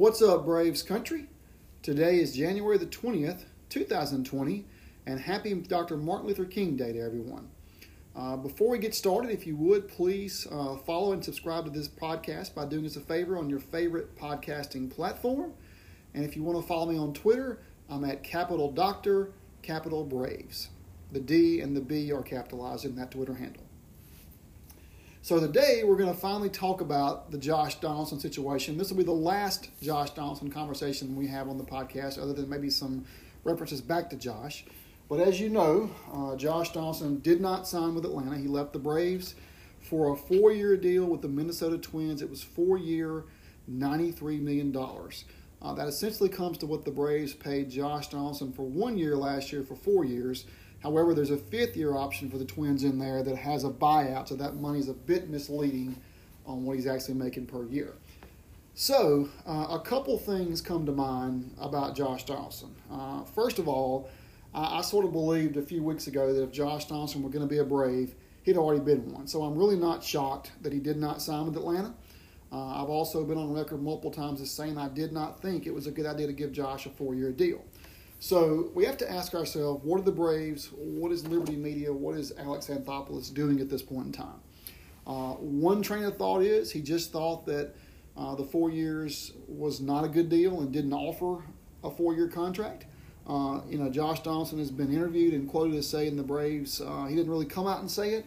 What's up, Braves country? Today is January the 20th, 2020, and happy Dr. Martin Luther King Day to everyone. Uh, before we get started, if you would, please uh, follow and subscribe to this podcast by doing us a favor on your favorite podcasting platform. And if you want to follow me on Twitter, I'm at Capital Doctor, Capital Braves. The D and the B are capitalized in that Twitter handle. So today we're going to finally talk about the Josh Donaldson situation. This will be the last Josh Donaldson conversation we have on the podcast, other than maybe some references back to Josh. But as you know, uh, Josh Donaldson did not sign with Atlanta. He left the Braves for a four-year deal with the Minnesota Twins. It was four-year, $93 million. Uh, that essentially comes to what the Braves paid Josh Donaldson for one year last year for four years – However, there's a fifth year option for the Twins in there that has a buyout, so that money is a bit misleading on what he's actually making per year. So, uh, a couple things come to mind about Josh Donaldson. Uh, first of all, I, I, sort of believed a few weeks ago that if Josh Donaldson were going to be a Brave, he'd already been one. So, I'm really not shocked that he did not sign with Atlanta. Uh, I've also been on record multiple times as saying I did not think it was a good idea to give Josh a four year deal. So we have to ask ourselves, what are the Braves? What is Liberty Media? What is Alex Anthopoulos doing at this point in time? Uh, one train of thought is he just thought that uh, the four years was not a good deal and didn't offer a four-year contract. Uh, you know, Josh Donaldson has been interviewed and quoted as saying the Braves. Uh, he didn't really come out and say it,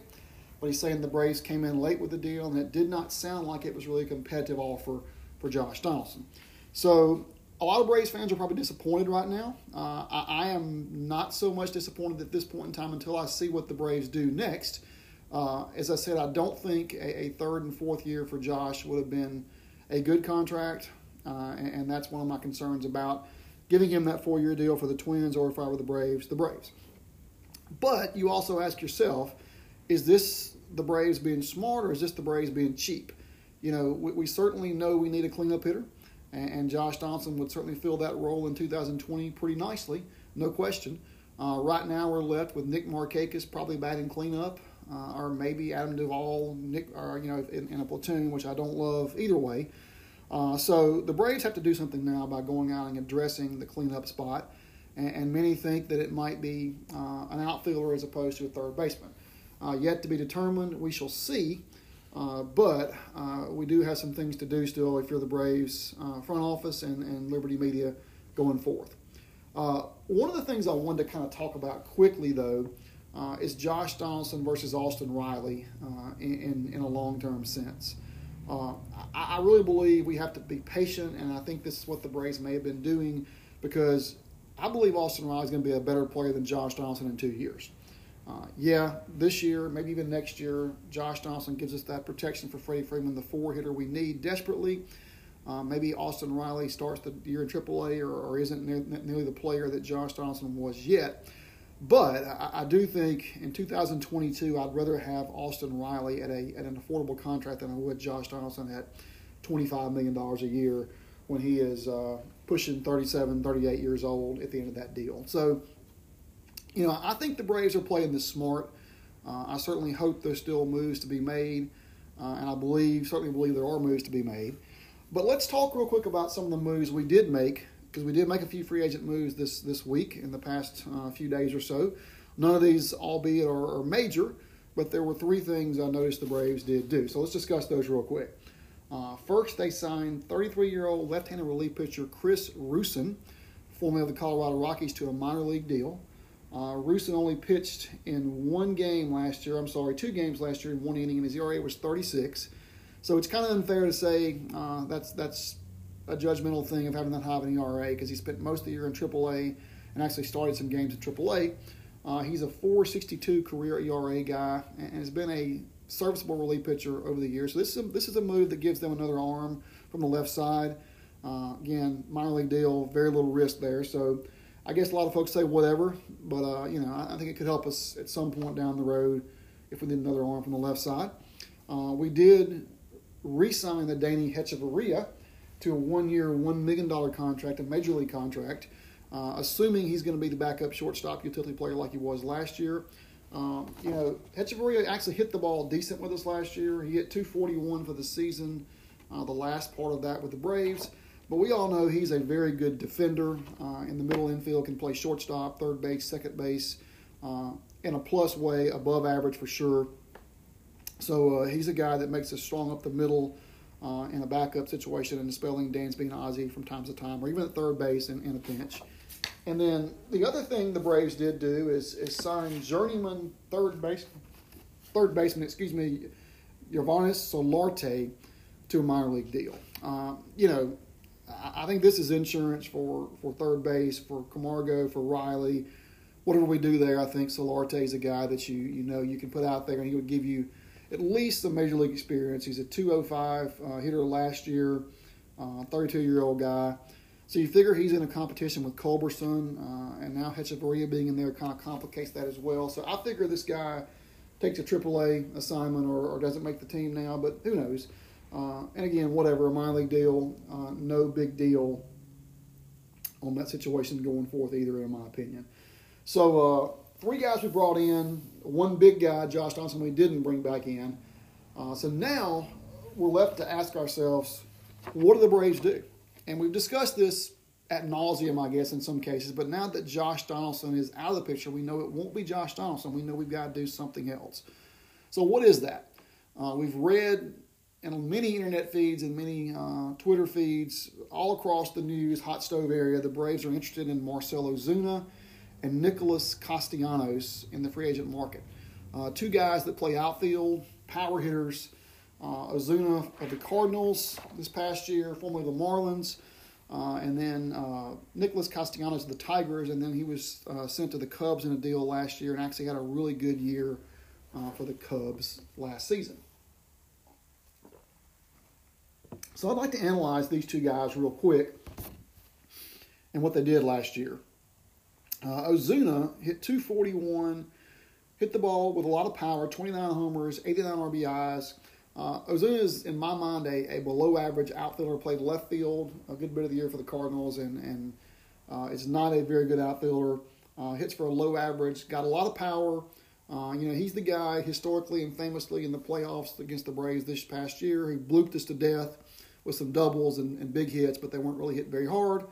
but he's saying the Braves came in late with the deal, and it did not sound like it was really a competitive offer for Josh Donaldson. So a lot of Braves fans are probably disappointed right now. Uh, I, I, am not so much disappointed at this point in time until I see what the Braves do next. Uh, as I said, I don't think a, a, third and fourth year for Josh would have been a good contract, uh, and, and, that's one of my concerns about giving him that four year deal for the Twins or if I were the Braves, the Braves. But you also ask yourself, is this the Braves being smart or is this the Braves being cheap? You know, we, we certainly know we need a cleanup hitter and, Josh Donaldson would certainly fill that role in 2020 pretty nicely, no question. Uh, right now, we're left with Nick Markakis probably batting cleanup, uh, or maybe Adam Duvall, Nick, or you know, in, in a platoon, which I don't love either way. Uh, so the Braves have to do something now by going out and addressing the cleanup spot, and, and many think that it might be uh, an outfielder as opposed to a third baseman. Uh, yet to be determined. We shall see. Uh, but uh, we do have some things to do still if you're the Braves uh, front office and, and Liberty Media going forth. Uh, one of the things I wanted to kind of talk about quickly, though, uh, is Josh Donaldson versus Austin Riley in, in, in, a long term sense. I, I really believe we have to be patient, and I think this is what the Braves may have been doing because I believe Austin Riley is going to be a better player than Josh Donaldson in two years. Uh, yeah, this year, maybe even next year, Josh Donaldson gives us that protection for Freddie Freeman, the four hitter we need desperately. Uh, maybe Austin Riley starts the year in AAA or, or isn't nearly the player that Josh Donaldson was yet. But I, I, do think in 2022, I'd rather have Austin Riley at, a, at an affordable contract than I would Josh Donaldson at $25 million a year when he is uh, pushing 37, 38 years old at the end of that deal. So you know, I think the Braves are playing this smart. Uh, I certainly hope there's still moves to be made, uh, and I believe, certainly believe there are moves to be made. But let's talk real quick about some of the moves we did make, because we did make a few free agent moves this this week in the past uh, few days or so. None of these, albeit, are, are, major, but there were three things I noticed the Braves did do. So let's discuss those real quick. Uh, first, they signed 33-year-old left-handed relief pitcher Chris Rusin, formerly of the Colorado Rockies, to a minor league deal. Uh, Rusin only pitched in one game last year. I'm sorry, two games last year in one inning, and his ERA was 36. So it's kind of unfair to say uh, that's that's a judgmental thing of having that high of an ERA because he spent most of the year in AAA and actually started some games in AAA. Uh, he's a 4.62 career ERA guy and has been a serviceable relief pitcher over the years. So this is a, this is a move that gives them another arm from the left side. Uh, again, minor league deal, very little risk there. So I guess a lot of folks say whatever, but uh, you know I, I, think it could help us at some point down the road if we need another arm from the left side. Uh, we did re-sign the Danny Hechavarria to a one-year, one million dollar contract, a major league contract, uh, assuming he's going to be the backup shortstop utility player like he was last year. Um, you know, Hechavarria actually hit the ball decent with us last year. He hit 241 for the season. Uh, the last part of that with the Braves. But we all know he's a very good defender uh, in the middle infield, can play shortstop, third base, second base, uh, in a plus way, above average for sure. So uh, he's a guy that makes us strong up the middle uh, in a backup situation and spelling Dansby and Ozzie from time to time, or even at third base in, in a pinch. And then the other thing the Braves did do is, is sign journeyman third base, third baseman, excuse me, Yangervis Solarte to a minor league deal. Uh, you know, I think this is insurance for, for third base, for Camargo, for Riley. Whatever we do there, I think Solarte is a guy that you you know you can put out there, and he would give you at least some major league experience. He's a 205 uh, hitter last year, 32 uh, year old guy. So you figure he's in a competition with Culberson, uh, and now Hechavarria being in there kind of complicates that as well. So I figure this guy takes a AAA assignment or, or doesn't make the team now, but who knows? Uh, and again, whatever, a minor league deal, uh, no big deal on that situation going forth either, in my opinion. So, uh, three guys we brought in, one big guy, Josh Donaldson, we didn't bring back in. Uh, so now we're left to ask ourselves, what do the Braves do? And we've discussed this at nauseum, I guess, in some cases. But now that Josh Donaldson is out of the picture, we know it won't be Josh Donaldson. We know we've got to do something else. So, what is that? Uh, we've read and on many internet feeds and many uh, Twitter feeds all across the news hot stove area, the Braves are interested in Marcell Ozuna and Nicholas Castellanos in the free agent market. Uh, two guys that play outfield, power hitters. Uh, Ozuna of the Cardinals this past year, formerly the Marlins, uh, and then uh, Nicholas Castellanos of the Tigers, and then he was uh, sent to the Cubs in a deal last year and actually had a really good year uh, for the Cubs last season. So I'd like to analyze these two guys real quick and what they did last year. Uh, Ozuna hit 241, hit the ball with a lot of power, 29 homers, 89 RBIs. Uh, Ozuna is, in my mind, a, a below average outfielder. Played left field a good bit of the year for the Cardinals, and and uh, is not a very good outfielder. Uh, hits for a low average. Got a lot of power. Uh, you know, he's the guy historically and famously in the playoffs against the Braves this past year. He blooped us to death with some doubles and, and big hits, but they weren't really hit very hard.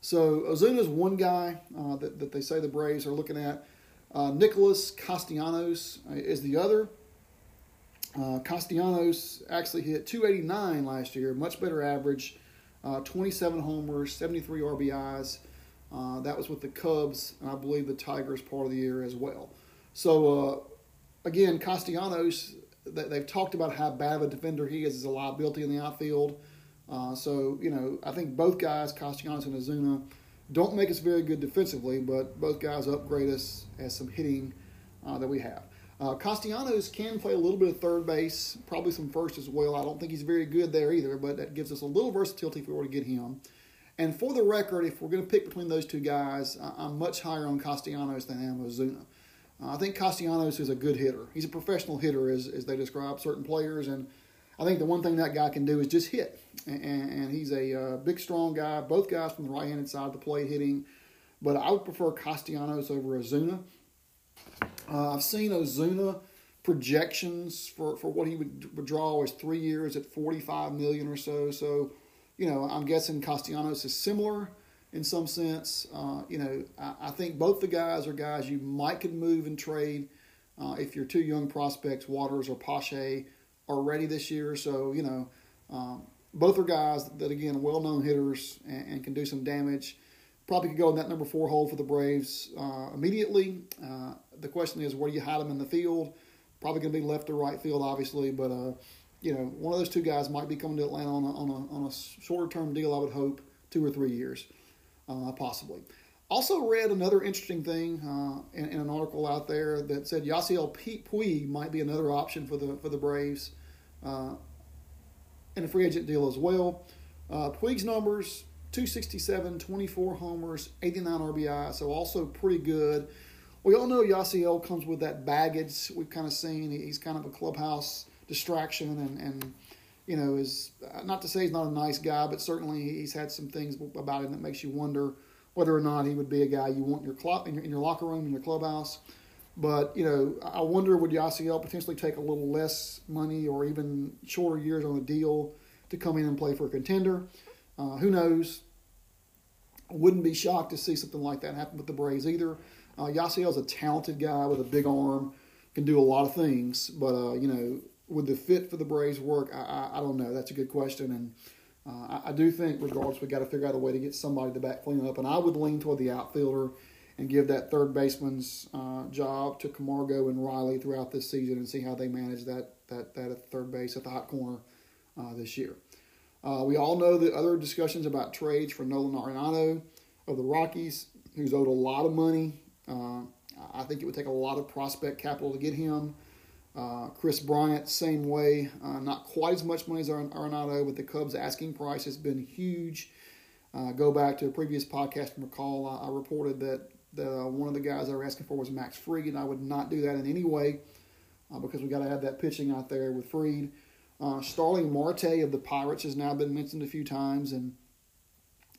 So Ozuna's one guy uh, that, that they say the Braves are looking at. Uh, Nicholas Castellanos uh, is the other. Uh, Castellanos actually hit 289 last year, much better average, uh, 27 homers, 73 RBIs. Uh, that was with the Cubs, and I believe the Tigers part of the year as well. So, again, Castellanos, they've talked about how bad of a defender he is as a liability in the outfield. Uh, so, you know, I think both guys, Castellanos and Ozuna, don't make us very good defensively, but both guys upgrade us as some hitting uh, that we have. Uh, Castellanos can play a little bit of third base, probably some first as well. I don't think he's very good there either, but that gives us a little versatility if we were to get him. And for the record, if we're going to pick between those two guys, I'm much higher on Castellanos than I am Ozuna. Uh, I think Castellanos is a good hitter. He's a professional hitter, as, as they describe certain players, and I think the one thing that guy can do is just hit. And, and he's a uh, big, strong guy. Both guys from the right-handed side of the plate hitting. But I would prefer Castellanos over Ozuna. Uh, I've seen Ozuna projections for, for what he would, draw is three years at 45 million or so. So, you know, I'm guessing Castellanos is similar in some sense. Uh, you know, I, I, think both the guys are guys you might could move and trade uh, if your two young prospects, Waters or Pache, are ready this year. So, you know, um, both are guys that, again, well known hitters and, and, can do some damage. Probably could go in that number four hole for the Braves uh, immediately. Uh, the question is, where do you hide them in the field? Probably going to be left or right field, obviously, but uh, you know, one of those two guys might be coming to Atlanta on a, on a, on a shorter term deal. I would hope two or three years, uh, possibly. Also read another interesting thing uh, in, in, an article out there that said Yasiel Puig might be another option for the for the Braves uh, in a free agent deal as well. Uh, Puig's numbers 267, 24 homers, 89 RBI, so also pretty good. We all know Yasiel comes with that baggage we've kind of seen. He's kind of a clubhouse distraction and, and you know, is not to say he's not a nice guy, but certainly he's had some things about him that makes you wonder whether or not he would be a guy you want in your club in your, in your locker room in your clubhouse. But you know, I wonder would Yasiel potentially take a little less money or even shorter years on a deal to come in and play for a contender. Uh, who knows? Wouldn't be shocked to see something like that happen with the Braves either. Uh, Yasiel's a talented guy with a big arm, can do a lot of things, but uh, you know, would the fit for the Braves work? I, I, I don't know. That's a good question, and uh, I, I, do think, regardless, we got to figure out a way to get somebody to back clean up. And I would lean toward the outfielder and give that third baseman's uh, job to Camargo and Riley throughout this season and see how they manage that that that at third base at the hot corner uh, this year. Uh, we all know the other discussions about trades for Nolan Arenado of the Rockies, who's owed a lot of money. Uh, I think it would take a lot of prospect capital to get him. Uh, Kris Bryant, same way. Uh, not quite as much money as Arenado, but the Cubs' asking price has been huge. Uh, go back to a previous podcast and recall I, I reported that the, one of the guys I were asking for was Max Fried, and I would not do that in any way uh, because we got to have that pitching out there with Fried. Uh, Starling Marte of the Pirates has now been mentioned a few times, and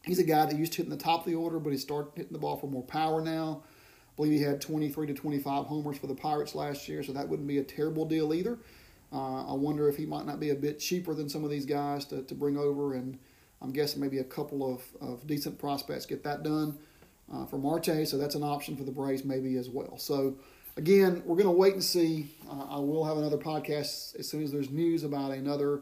he's a guy that used to hit in the top of the order, but he's started hitting the ball for more power now. Believe he had 23 to 25 homers for the Pirates last year, so that wouldn't be a terrible deal either. Uh, I wonder if he might not be a bit cheaper than some of these guys to, to bring over, and I'm guessing maybe a couple of, of decent prospects get that done uh, for Marte, so that's an option for the Braves maybe as well. So, again, we're going to wait and see. Uh, I will have another podcast as soon as there's news about another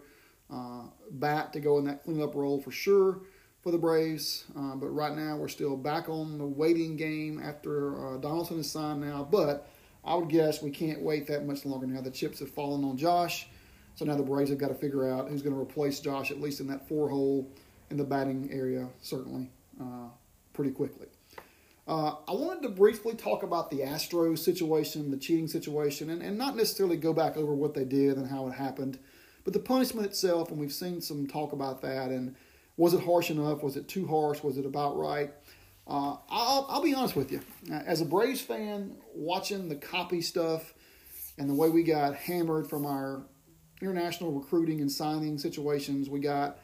uh, bat to go in that cleanup role for sure for the Braves. Uh, but right now, we're still back on the waiting game after uh, Donaldson is signed now. But I would guess we can't wait that much longer now. The chips have fallen on Josh. So now the Braves have got to figure out who's going to replace Josh, at least in that four hole in the batting area, certainly, uh, pretty quickly. Uh, I wanted to briefly talk about the Astros situation, the cheating situation, and, and not necessarily go back over what they did and how it happened, but the punishment itself, and we've seen some talk about that, and was it harsh enough? Was it too harsh? Was it about right? Uh, I'll, I'll be honest with you. As a Braves fan, watching the copy stuff and the way we got hammered from our international recruiting and signing situations we got,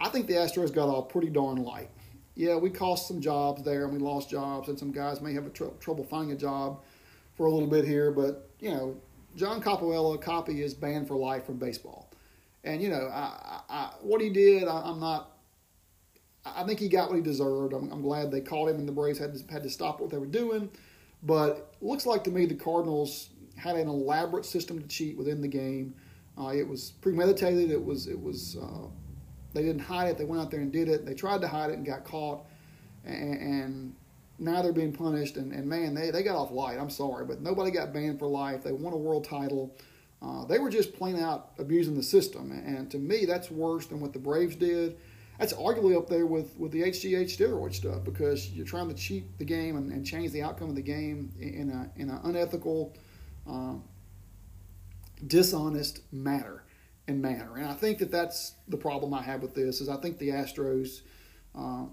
I think the Astros got off pretty darn light. Yeah, we cost some jobs there and we lost jobs, and some guys may have tr- trouble finding a job for a little bit here, but, you know, John Coppolella, Copy, is banned for life from baseball. And, you know, I, I, what he did, I, I'm not I think he got what he deserved. I'm, I'm, glad they caught him, and the Braves had to, had to stop what they were doing. But looks like to me the Cardinals had an elaborate system to cheat within the game. Uh, it was premeditated. It was it was uh, they didn't hide it. They went out there and did it. They tried to hide it and got caught, and, and now they're being punished. And, and, man, they, they got off light. I'm sorry, but nobody got banned for life. They won a world title. Uh, they were just plain out abusing the system, and to me, that's worse than what the Braves did that's arguably up there with, with the HGH steroid stuff because you're trying to cheat the game and, and change the outcome of the game in a in an unethical, uh, dishonest manner and manner. And I think that that's the problem I have with this is I think the Astros uh,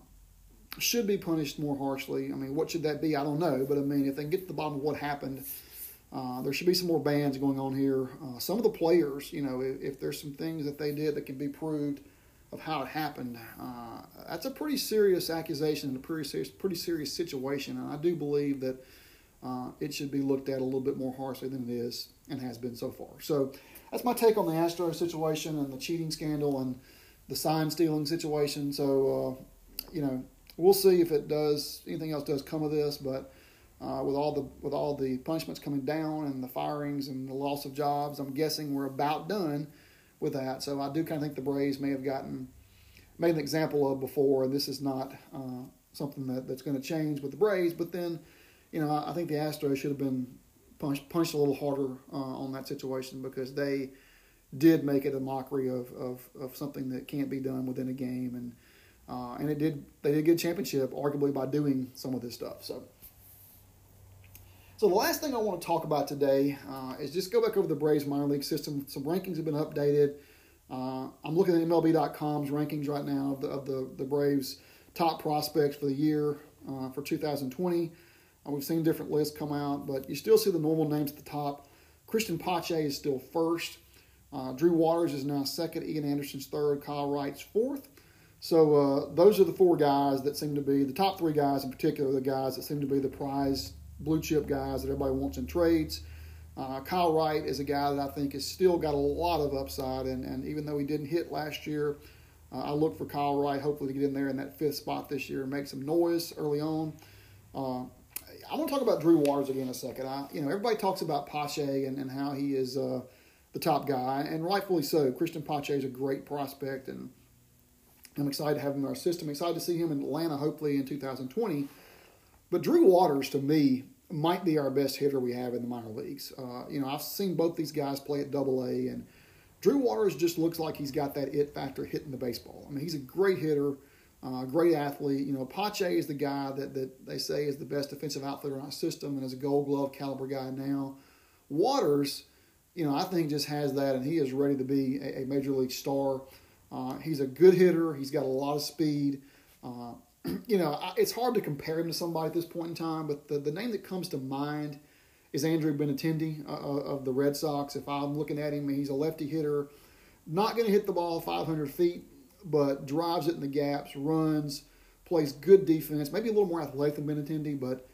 should be punished more harshly. I mean, what should that be? I don't know, but I mean, if they get to the bottom of what happened. Uh, there should be some more bans going on here. Uh, some of the players, you know, if, if there's some things that they did that can be proved, of how it happened. Uh, that's a pretty serious accusation and a pretty serious, pretty serious situation, and I do believe that uh, it should be looked at a little bit more harshly than it is and has been so far. So that's my take on the Astro situation and the cheating scandal and the sign stealing situation. So uh, you know, we'll see if it does anything else does come of this, but. Uh, with all the with all the punishments coming down and the firings and the loss of jobs, I'm guessing we're about done with that. So I do kind of think the Braves may have gotten made an example of before, and this is not uh, something that, that's going to change with the Braves. But then, you know, I, I think the Astros should have been punched punished a little harder uh, on that situation because they did make it a mockery of, of, of something that can't be done within a game, and uh, and it did they did get a championship arguably by doing some of this stuff. So. So the last thing I want to talk about today uh, is just go back over the Braves minor league system. Some rankings have been updated. Uh, I'm looking at MLB.com's rankings right now of the, of the, the Braves' top prospects for the year uh, for 2020. Uh, we've seen different lists come out, but you still see the normal names at the top. Cristian Pache is still first. Uh, Drew Waters is now second. Ian Anderson's third. Kyle Wright's fourth. So uh, those are the four guys that seem to be the top three guys in particular. The guys that seem to be the prize blue chip guys that everybody wants in trades. Uh, Kyle Wright is a guy that I think has still got a lot of upside, and, and even though he didn't hit last year, Uh, I look for Kyle Wright, hopefully, to get in there in that fifth spot this year and make some noise early on. Uh, I want to talk about Drew Waters again in a second. I, you know, everybody talks about Pache and, and how he is uh, the top guy, and rightfully so. Cristian Pache is a great prospect, and I'm excited to have him in our system. Excited to see him in Atlanta, hopefully in 2020. But Drew Waters, to me, might be our best hitter we have in the minor leagues. Uh, you know, I've seen both these guys play at Double A, and Drew Waters just looks like he's got that it factor hitting the baseball. I mean, he's a great hitter. Uh, great athlete. You know, Pache is the guy that, that they say is the best defensive outfielder in our system and is a gold glove caliber guy now. Waters, you know, I think just has that and he is ready to be a, a major league star. Uh, he's a good hitter. He's got a lot of speed. Uh, you know, it's hard to compare him to somebody at this point in time, but the, the name that comes to mind is Andrew Benintendi uh, uh, of the Red Sox. If I'm looking at him, he's a lefty hitter, not going to hit the ball 500 feet but drives it in the gaps, runs, plays good defense, maybe a little more athletic than Benintendi, but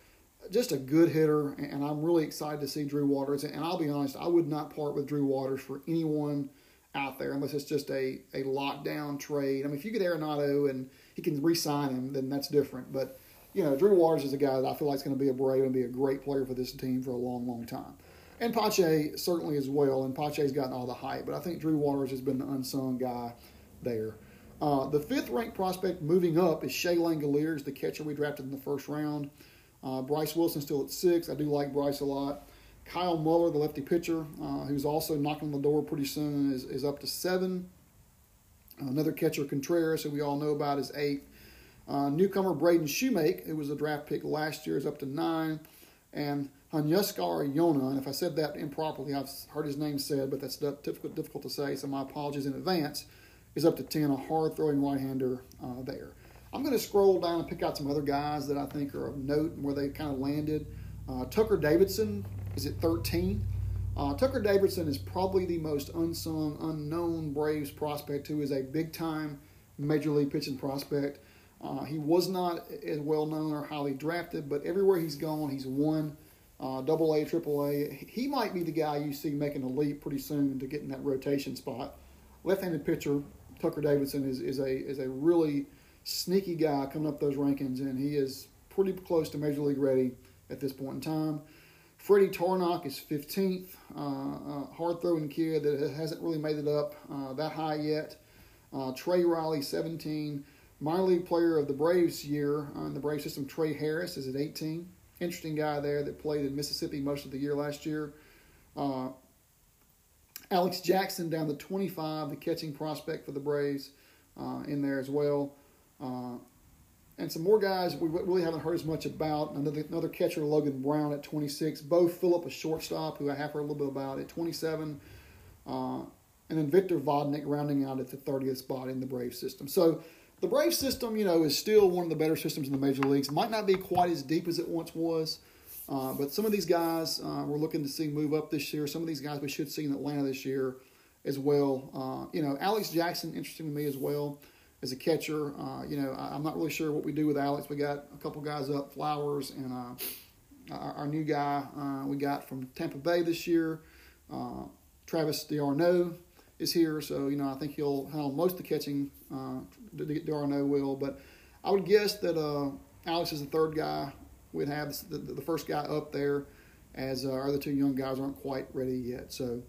just a good hitter. And I'm really excited to see Drew Waters. And I'll be honest, I would not part with Drew Waters for anyone out there unless it's just a, a lockdown trade. I mean, if you get Arenado and he can re sign him, then that's different. But, you know, Drew Waters is a guy that I feel like is going to be a brave and be a great player for this team for a long, long time. And Pache certainly as well, and Pache's gotten all the hype, but I think Drew Waters has been the unsung guy there. Uh, the fifth ranked prospect moving up is Shea Langeliers, the catcher we drafted in the first round. Uh, Bryce Wilson still at six. I do like Bryce a lot. Kyle Muller, the lefty pitcher, uh, who's also knocking on the door pretty soon, is, is up to seven. Another catcher, Contreras, who we all know about, is eight. Uh, newcomer Braden Shewmake, who was a draft pick last year, is up to nine. And Huascar Yona, and if I said that improperly, I've heard his name said, but that's difficult, difficult to say, so my apologies in advance is up to 10, a hard throwing right hander uh, there. I'm going to scroll down and pick out some other guys that I think are of note and where they kind of landed. Uh, Tucker Davidson is it 13. Uh, Tucker Davidson is probably the most unsung, unknown Braves prospect who is a big time major league pitching prospect. Uh, he was not as well known or highly drafted, but everywhere he's gone, he's won uh, double A, triple A. He might be the guy you see making a leap pretty soon to get in that rotation spot. Left handed pitcher, Tucker Davidson is, is a is a really sneaky guy coming up those rankings, and he is pretty close to major league ready at this point in time. Freddie Tarnok is 15th, uh, uh, hard throwing kid that hasn't really made it up uh, that high yet. Uh, Trey Riley, 17. Minor league player of the Braves year in the Brave system, Trey Harris, is at 18. Interesting guy there that played in Mississippi most of the year last year. Alex Jackson down to 25, the catching prospect for the Braves, uh, in there as well. Uh, and some more guys we really haven't heard as much about. Another, another catcher, Logan Brown, at 26. Beau Philip, a shortstop, who I have heard a little bit about, at 27. Uh, and then Victor Vodnik rounding out at the 30th spot in the Brave system. So the Brave system, you know, is still one of the better systems in the major leagues. Might not be quite as deep as it once was. Uh, but some of these guys uh, we're looking to see move up this year. Some of these guys we should see in Atlanta this year as well. Uh, you know, Alex Jackson, interesting to me as well as a catcher. Uh, you know, I, am not really sure what we do with Alex. We got a couple guys up, Flowers, and uh, our, our, new guy uh, we got from Tampa Bay this year, Travis d'Arnaud is here. So, you know, I think he'll handle most of the catching, uh, d'Arnaud will. But I would guess that Alex is the third guy we'd have the, the first guy up there, as uh, our other two young guys aren't quite ready yet. So,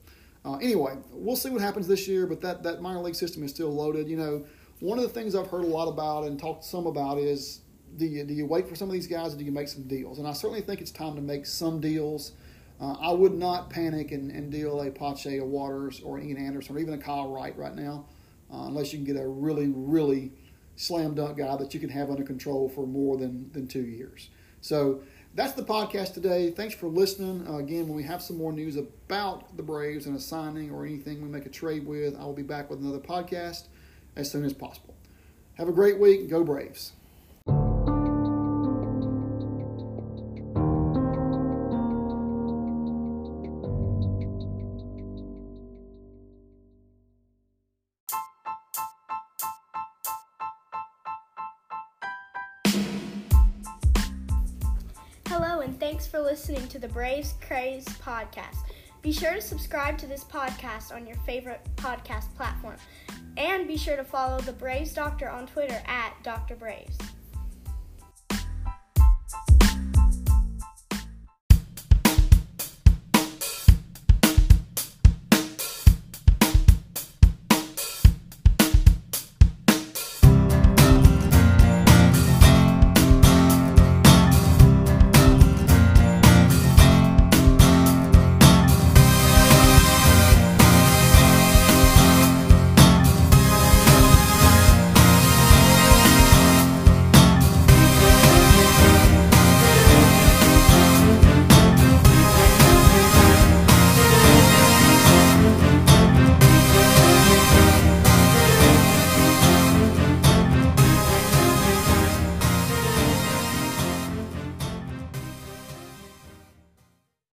uh, anyway, we'll see what happens this year. But that that minor league system is still loaded. You know, one of the things I've heard a lot about and talked some about is do you do you wait for some of these guys or do you make some deals? And I certainly think it's time to make some deals. Uh, I would not panic and, and deal a Pache, a Waters, or an Ian Anderson, or even a Kyle Wright right now, uh, unless you can get a really, really slam dunk guy that you can have under control for more than, than two years. So that's the podcast today. Thanks for listening. Uh, again, when we have some more news about the Braves and a signing or anything we make a trade with, I will be back with another podcast as soon as possible. Have a great week. Go Braves. Hello, and Thanks for listening to the Braves Craze podcast. Be sure to subscribe to this podcast on your favorite podcast platform. And be sure to follow the Braves Doctor on Twitter at Dr. Braves.